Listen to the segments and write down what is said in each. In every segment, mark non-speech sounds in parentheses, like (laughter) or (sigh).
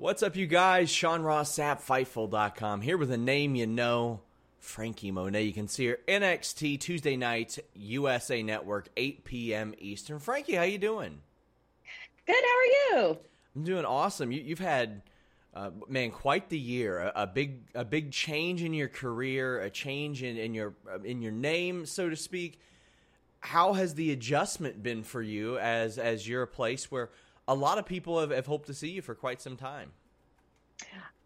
What's up, you guys? Sean Ross Sapp, Fightful.com, here with a name you know, Franky Monet. You can see her NXT Tuesday night, USA Network, 8 p.m. Eastern. Franky, how you doing? Good. How are you? I'm doing awesome. You, have had, uh, man, quite the year. A, a, big, a big change in your career, a change in, in your in your name, so to speak. How has the adjustment been for you as as you're a place where a lot of people have, have hoped to see you for quite some time.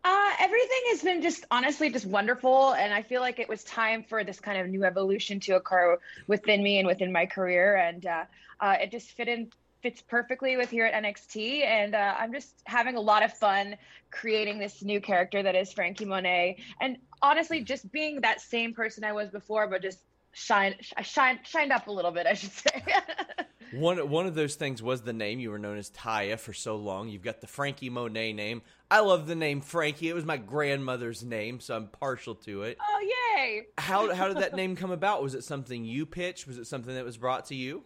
Uh, everything has been just honestly just wonderful, and I feel like it was time for this kind of new evolution to occur within me and within my career, and uh, uh, it just fit in fits perfectly with here at NXT, and uh, I'm just having a lot of fun creating this new character that is Franky Monet, and honestly, just being that same person I was before, but just shine, shine, shined up a little bit, I should say. (laughs) One one of those things was the name. You were known as Taya for so long. You've got the Franky Monet name. I love the name Frankie. It was my grandmother's name, so I'm partial to it. Oh yay! How how did that name come about? Was it something you pitched? Was it something that was brought to you?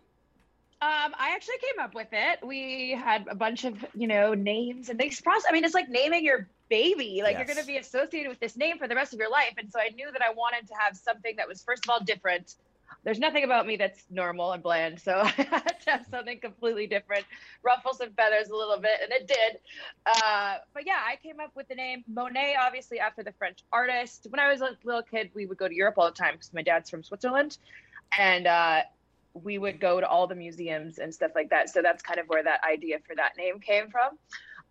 Um, I actually came up with it. We had a bunch of, you know, names and they surprised. I mean, it's like naming your baby. Like yes. you're going to be associated with this name for the rest of your life. And so I knew that I wanted to have something that was, first of all, different, there's nothing about me that's normal and bland. So (laughs) I had to have something completely different, ruffle some feathers a little bit, and it did. Uh, but yeah, I came up with the name Monet, obviously after the French artist. When I was a little kid, we would go to Europe all the time because my dad's from Switzerland, and uh, we would go to all the museums and stuff like that. So that's kind of where that idea for that name came from.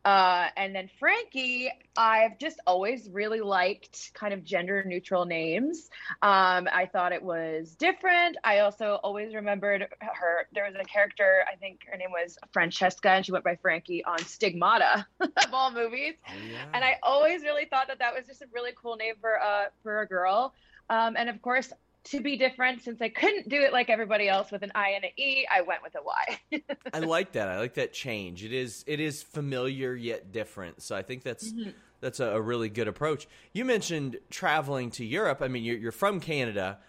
Uh, and then Franky, I've just always really liked kind of gender neutral names. Um, I thought it was different. I also always remembered her. There was a character, I think her name was Francesca, and she went by Frankie on Stigmata (laughs) of all movies. Oh, yeah. And I always really thought that that was just a really cool name for uh, for a girl. Um, and of course, to be different since I couldn't do it like everybody else with an I and an E, I went with a Y. (laughs) I like that. I like that change. It is it is familiar yet different. So I think that's mm-hmm. that's a, really good approach. You mentioned traveling to Europe. I mean, you're, you're from Canada,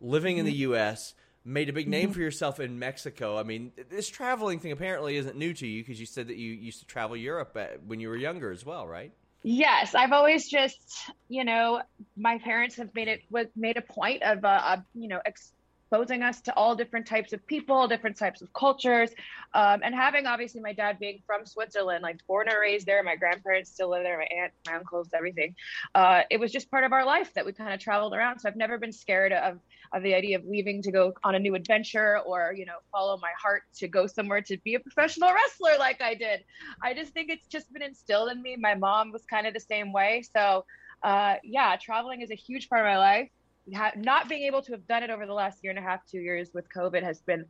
living mm-hmm. in the mm-hmm. U.S. Made a big name mm-hmm. for yourself in Mexico. I mean, this traveling thing apparently isn't new to you because you said that you used to travel Europe when you were younger as well, right? Yes, I've always just, you know, my parents have made it was made a point of, uh, you know, ex- exposing us to all different types of people, different types of cultures, um, and having obviously my dad being from Switzerland, like born and raised there, my grandparents still live there, my aunt, my uncles, everything. Uh, it was just part of our life that we kind of traveled around. So I've never been scared of of the idea of leaving to go on a new adventure or you know follow my heart to go somewhere to be a professional (laughs) wrestler like I did. I just think it's just been instilled in me. My mom was kind of the same way, so. Uh, yeah, traveling is a huge part of my life not being able to have done it over the last year and a half, two years with COVID has been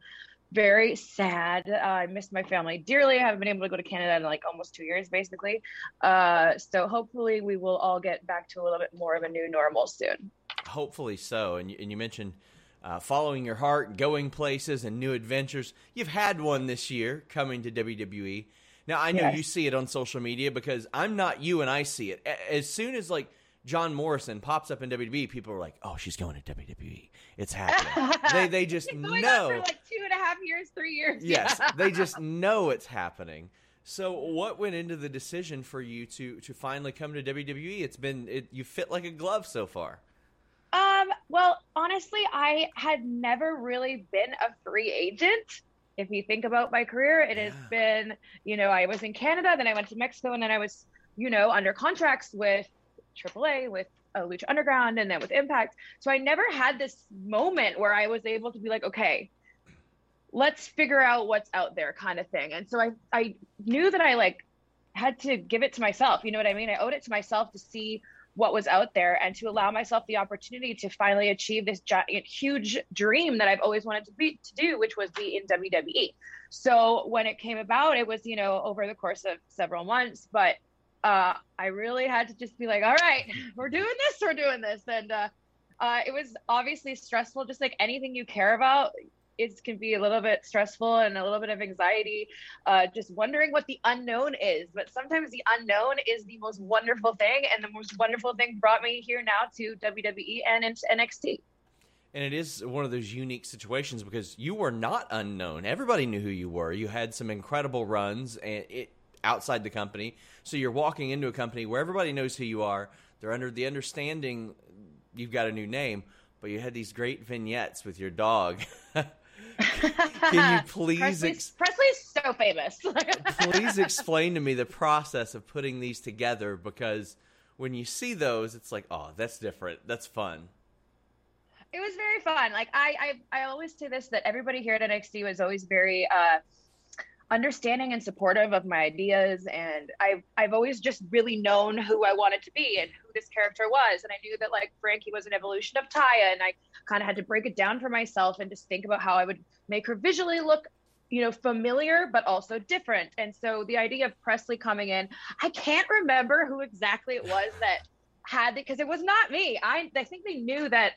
very sad. Uh, I miss my family dearly. I haven't been able to go to Canada in like almost two years, basically. Uh, so hopefully, we will all get back to a little bit more of a new normal soon. Hopefully so. And you, and you mentioned uh, following your heart, going places, and new adventures. You've had one this year coming to WWE. Now I know yes. you see it on social media because I'm not you and I see it. As soon as like John Morrison pops up in WWE, people are like, "Oh, she's going to WWE. It's happening." (laughs) they they just know. for like two and a half years, three years. Yes, they just (laughs) know it's happening. So, what went into the decision for you to to finally come to WWE? It's been it, you fit like a glove so far. Um. Well, honestly, I had never really been a free agent if you think about my career, it yeah. has been, you know, I was in Canada, then I went to Mexico, and then I was, you know, under contracts with AAA, with uh, Lucha Underground, and then with Impact. So I never had this moment where I was able to be like, okay, let's figure out what's out there, kind of thing. And so I, I knew that I like had to give it to myself. You know what I mean? I owed it to myself to see what was out there and to allow myself the opportunity to finally achieve this giant, huge dream that I've always wanted to be to do, which was be in WWE. So when it came about, it was you know over the course of several months, but uh, I really had to just be like, all right, we're doing this, we're doing this, and uh, uh, it was obviously stressful, just like anything you care about it can be a little bit stressful and a little bit of anxiety, uh, just wondering what the unknown is. But sometimes the unknown is the most wonderful thing, and the most wonderful thing brought me here now to WWE and NXT. And it is one of those unique situations because you were not unknown. Everybody knew who you were. You had some incredible runs and it, outside the company. So you're walking into a company where everybody knows who you are. They're under the understanding you've got a new name, but you had these great vignettes with your dog. (laughs) Can you (laughs) please Presley's, ex- Presley's so famous. (laughs) please explain to me the process of putting these together because when you see those, it's like, oh, that's different. That's fun. It was very fun. Like I, I, I always say this that everybody here at NXT was always very uh, understanding and supportive of my ideas and I've I've always just really known who I wanted to be and who this character was and I knew that like Franky was an evolution of Taya and I kind of had to break it down for myself and just think about how I would make her visually look you know familiar but also different. And so the idea of Presley coming in I can't remember who exactly it was that had because it was not me. I I think they knew that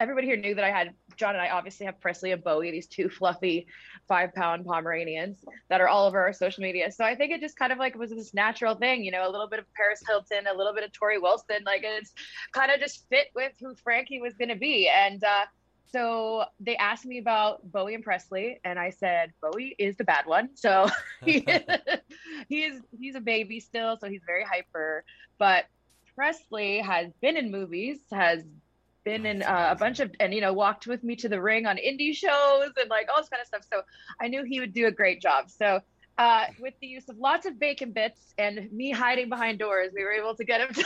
everybody here knew that I had John and I obviously have Presley and Bowie, these two (laughs) fluffy five pound Pomeranians that are all over our social media. So I think it just kind of like was this natural thing, you know, a little bit of Paris Hilton, a little bit of Torrie Wilson, like it's kind of just fit with who Franky was going to be. And, uh, so they asked me about Bowie and Presley, and I said Bowie is the bad one. So (laughs) he, (laughs) he's he's a baby still, so he's very hyper. But Presley has been in movies, has been in uh, a bunch of and you know walked with me to the ring on indie shows and like all this kind of stuff. So i knew he would do a great job. So uh, with the use of lots of bacon bits and me hiding behind doors we were able to get him (laughs) to,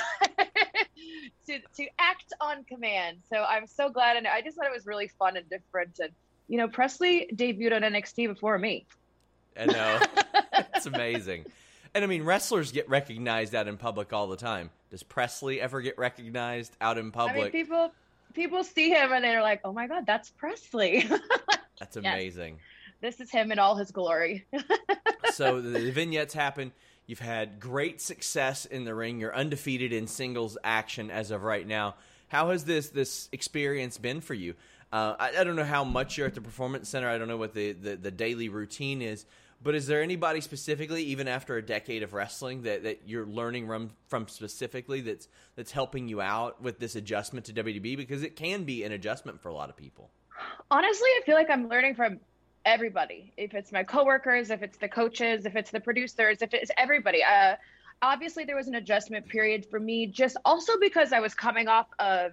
to, to act on command. So i'm so glad and i just thought it was really fun and different. And you know presley debuted on nxt before me. I know. It's amazing. And I mean, wrestlers get recognized out in public all the time. Does Presley ever get recognized out in public? I mean, people people see him and they're like, "Oh my god, that's Presley." (laughs) that's amazing. Yes. This is him in all his glory. (laughs) so the vignettes happen. You've had great success in the ring. You're undefeated in singles action as of right now. How has this this experience been for you? Uh, I, I, don't know how much you're at the performance center. I don't know what the, the, the daily routine is. But is there anybody specifically, even after a decade of wrestling, that, that you're learning from, from specifically that's that's helping you out with this adjustment to WWE? Because it can be an adjustment for a lot of people. Honestly, I feel like I'm learning from everybody. If it's my coworkers, if it's the coaches, if it's the producers, if it's everybody. Uh, obviously, there was an adjustment period for me, just also because I was coming off of.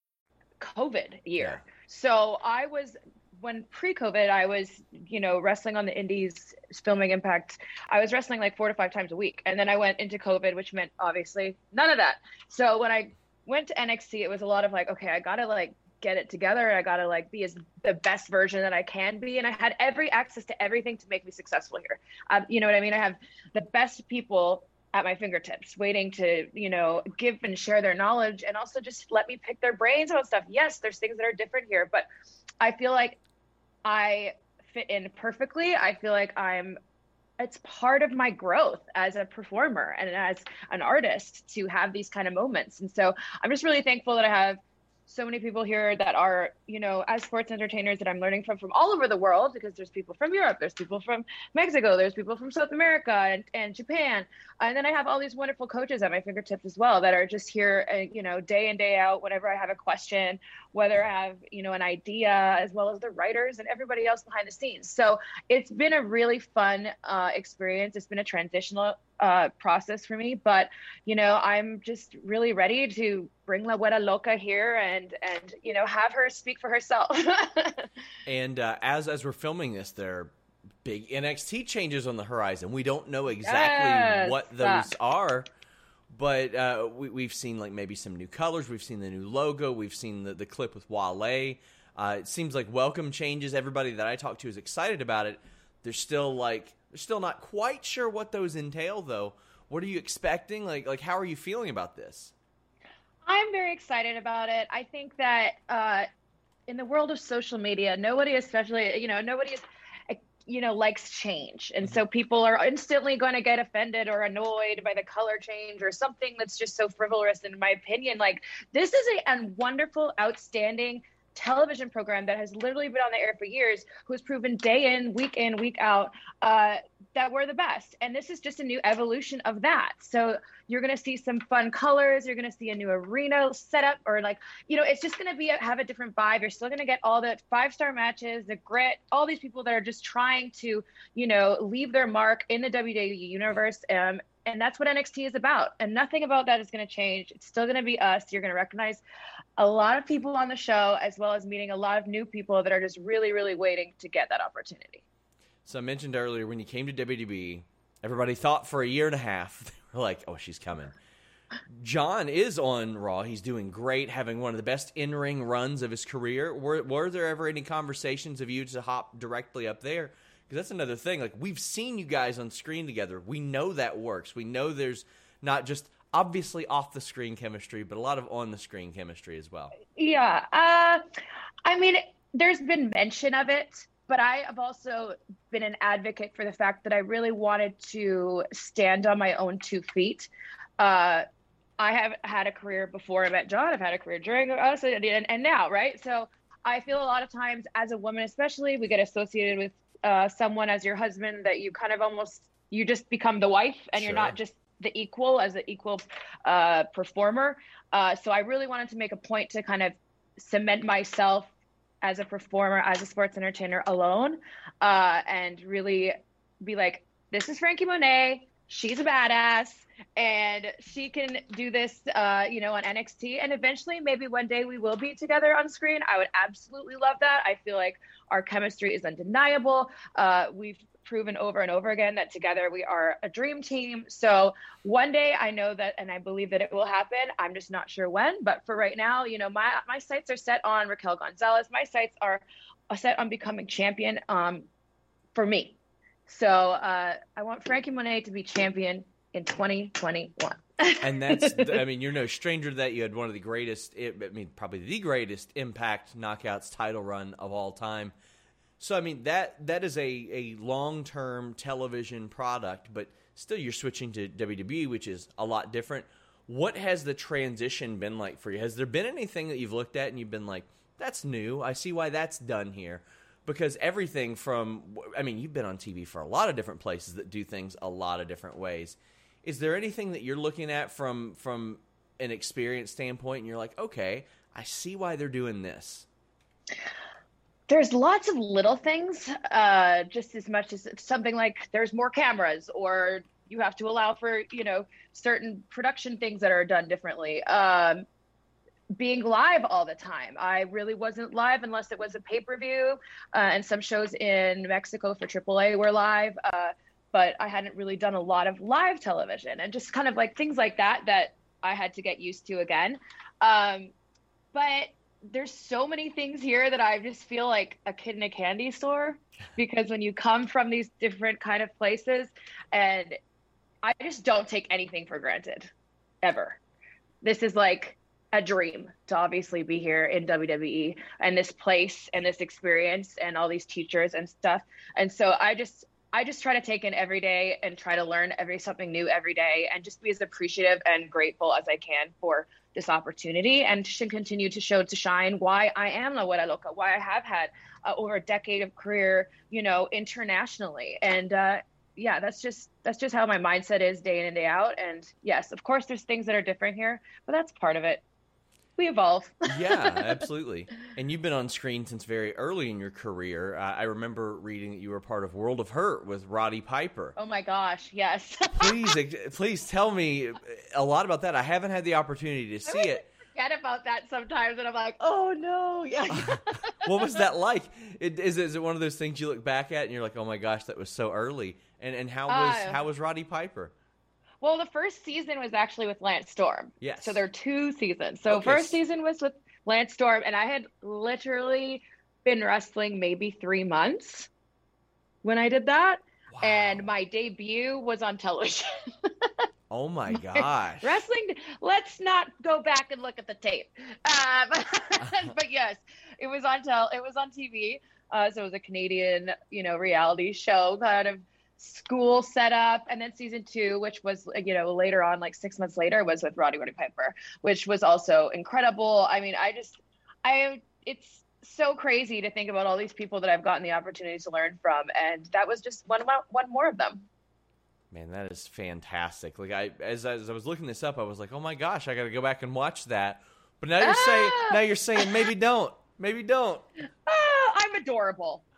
COVID year. So I was when pre-COVID, I was, you know, wrestling on the indies, filming Impact. I was wrestling like four to five times a week, and then I went into COVID, which meant obviously none of that. So when I went to NXT, it was a lot of like, okay, I gotta like get it together. I gotta like be as the best version that I can be, and I had every access to everything to make me successful here. Um, you know what I mean? I have the best people at my fingertips, waiting to, you know, give and share their knowledge and also just let me pick their brains about stuff. Yes, there's things that are different here, but I feel like I fit in perfectly. I feel like I'm it's part of my growth as a performer and as an artist to have these kind of moments. And so I'm just really thankful that I have so many people here that are, you know, as sports entertainers that I'm learning from from all over the world because there's people from Europe, there's people from Mexico, there's people from South America and, and Japan. And then I have all these wonderful coaches at my fingertips as well that are just here, uh, you know, day in, day out, whenever I have a question, whether I have, you know, an idea, as well as the writers and everybody else behind the scenes. So it's been a really fun uh, experience. It's been a transitional uh, process for me. But you know, I'm just really ready to bring La Güera Loca here and and you know have her speak for herself. (laughs) and uh, as as we're filming this, there are big NXT changes on the horizon. We don't know exactly yes, what those are. But uh, we, have seen like maybe some new colors. We've seen the new logo. We've seen the, the clip with Wale. Uh, it seems like welcome changes. Everybody that I talk to is excited about it. They're still like they're still not quite sure what those entail, though. What are you expecting? Like, like how are you feeling about this? I'm very excited about it. I think that uh, in the world of social media, nobody, especially you know, nobody is you know likes change. And mm-hmm. so people are instantly going to get offended or annoyed by the color change or something that's just so frivolous in my opinion. Like this is a, a wonderful outstanding television program that has literally been on the air for years, who has proven day in, week in, week out uh, that we're the best. And this is just a new evolution of that. So you're going to see some fun colors. You're going to see a new arena setup, or like, you know, it's just going to be a, have a different vibe. You're still going to get all the five star matches, the grit, all these people that are just trying to, you know, leave their mark in the WWE universe. Um, and that's what NXT is about. And nothing about that is going to change. It's still going to be us. You're going to recognize a lot of people on the show, as well as meeting a lot of new people that are just really, really waiting to get that opportunity. So I mentioned earlier when you came to WWE, everybody thought for a year and a half (laughs) they were like, "Oh, she's coming." John is on Raw. He's doing great, having one of the best in-ring runs of his career. Were, were there ever any conversations of you to hop directly up there? Because that's another thing. Like we've seen you guys on screen together. We know that works. We know there's not just obviously off the screen chemistry, but a lot of on the screen chemistry as well. Yeah. Uh, I mean, there's been mention of it, but I have also been an advocate for the fact that I really wanted to stand on my own two feet. Uh, I have had a career before I met John. I've had a career during us and, and now, right? So I feel a lot of times as a woman, especially, we get associated with uh, someone as your husband that you kind of almost you just become the wife and sure. you're not just the equal as an equal uh, performer. Uh, so I really wanted to make a point to kind of cement myself as a performer, as a sports entertainer alone, uh, and really be like, this is Franky Monet. She's a badass and she can do this, uh, you know, on NXT. And eventually, maybe one day we will be together on screen. I would absolutely love that. I feel like our chemistry is undeniable. Uh, we've proven over and over again that together we are a dream team. So one day I know that and I believe that it will happen. I'm just not sure when, but for right now, you know, my my sights are set on Raquel Gonzalez. My sights are set on becoming champion um, for me. So uh, I want Franky Monet to be champion in 2021. and that's, (laughs) I mean, you're no stranger to that. You had one of the greatest, I mean, probably the greatest Impact Knockouts title run of all time. So I mean that that is a, a long term television product, but still you're switching to WWE, which is a lot different. what has the transition been like for you? Has there been anything that you've looked at and you've been like, that's new. I see why that's done here. Because everything from, I mean, you've been on TV for a lot of different places that do things a lot of different ways. Is there anything that you're looking at from from an experience standpoint and you're like, okay, I see why they're doing this? There's lots of little things, uh, just as much as something like there's more cameras or you have to allow for, you know, certain production things that are done differently. Um, being live all the time. I really wasn't live unless it was a pay per view, uh, and some shows in Mexico for AAA were live. Uh, but I hadn't really done a lot of live television and just kind of like things like that that I had to get used to again. Um, but there's so many things here that I just feel like a kid in a candy store (laughs) because when you come from these different kind of places and I just don't take anything for granted ever. This is like a dream to obviously be here in WWE and this place and this experience and all these teachers and stuff. And so I just I just try to take in every day and try to learn every something new every day and just be as appreciative and grateful as I can for this opportunity and to continue to show to shine why I am La Güera Loca, why I have had uh, over a decade of career, you know, internationally. And uh, yeah, that's just that's just how my mindset is day in and day out. And yes, of course, there's things that are different here, but that's part of it we evolve. (laughs) yeah, absolutely. And you've been on screen since very early in your career. Uh, I remember reading that you were part of World of Hurt with Roddy Piper. Oh my gosh, yes. (laughs) please, please tell me a lot about that. I haven't had the opportunity to see it. Forget about that sometimes, and I'm like, oh no, yeah. (laughs) what was that like? It, is, is it one of those things you look back at and you're like, oh my gosh, that was so early? And and how was uh, how was Roddy Piper? Well, the first season was actually with Lance Storm. Yes. So there are two seasons. So okay. first season was with Lance Storm, and I had literally been wrestling maybe three months when I did that. Wow. And my debut was on television. (laughs) oh my (laughs) gosh. Wrestling, let's not go back and look at the tape. Um, (laughs) but yes, it was on tel- it was on TV. Uh, so it was a Canadian, you know, reality show kind of school setup. And then season two which was you know later on like six months later was with roddy roddy piper which was also incredible. I mean i just i it's so crazy to think about all these people that i've gotten the opportunity to learn from. And that was just one one more of them. Man that is fantastic. Like i as, as i was looking this up i was like oh my gosh i gotta go back and watch that. But now you're ah! saying now you're saying maybe don't maybe don't. (laughs) Ah, i'm adorable (laughs)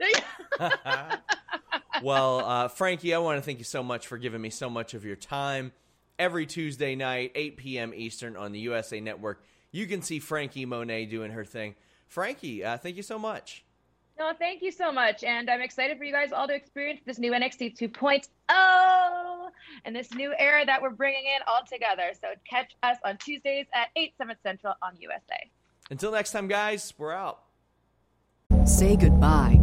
(laughs) well, uh, Franky, I want to thank you so much for giving me so much of your time. Every Tuesday night, 8 p.m. Eastern on the USA Network, you can see Franky Monet doing her thing. Franky, uh, thank you so much. No, thank you so much. And I'm excited for you guys all to experience this new NXT 2.0 and this new era that we're bringing in all together. So catch us on Tuesdays at 8, 7 Central on USA. Until next time, guys, we're out. Say goodbye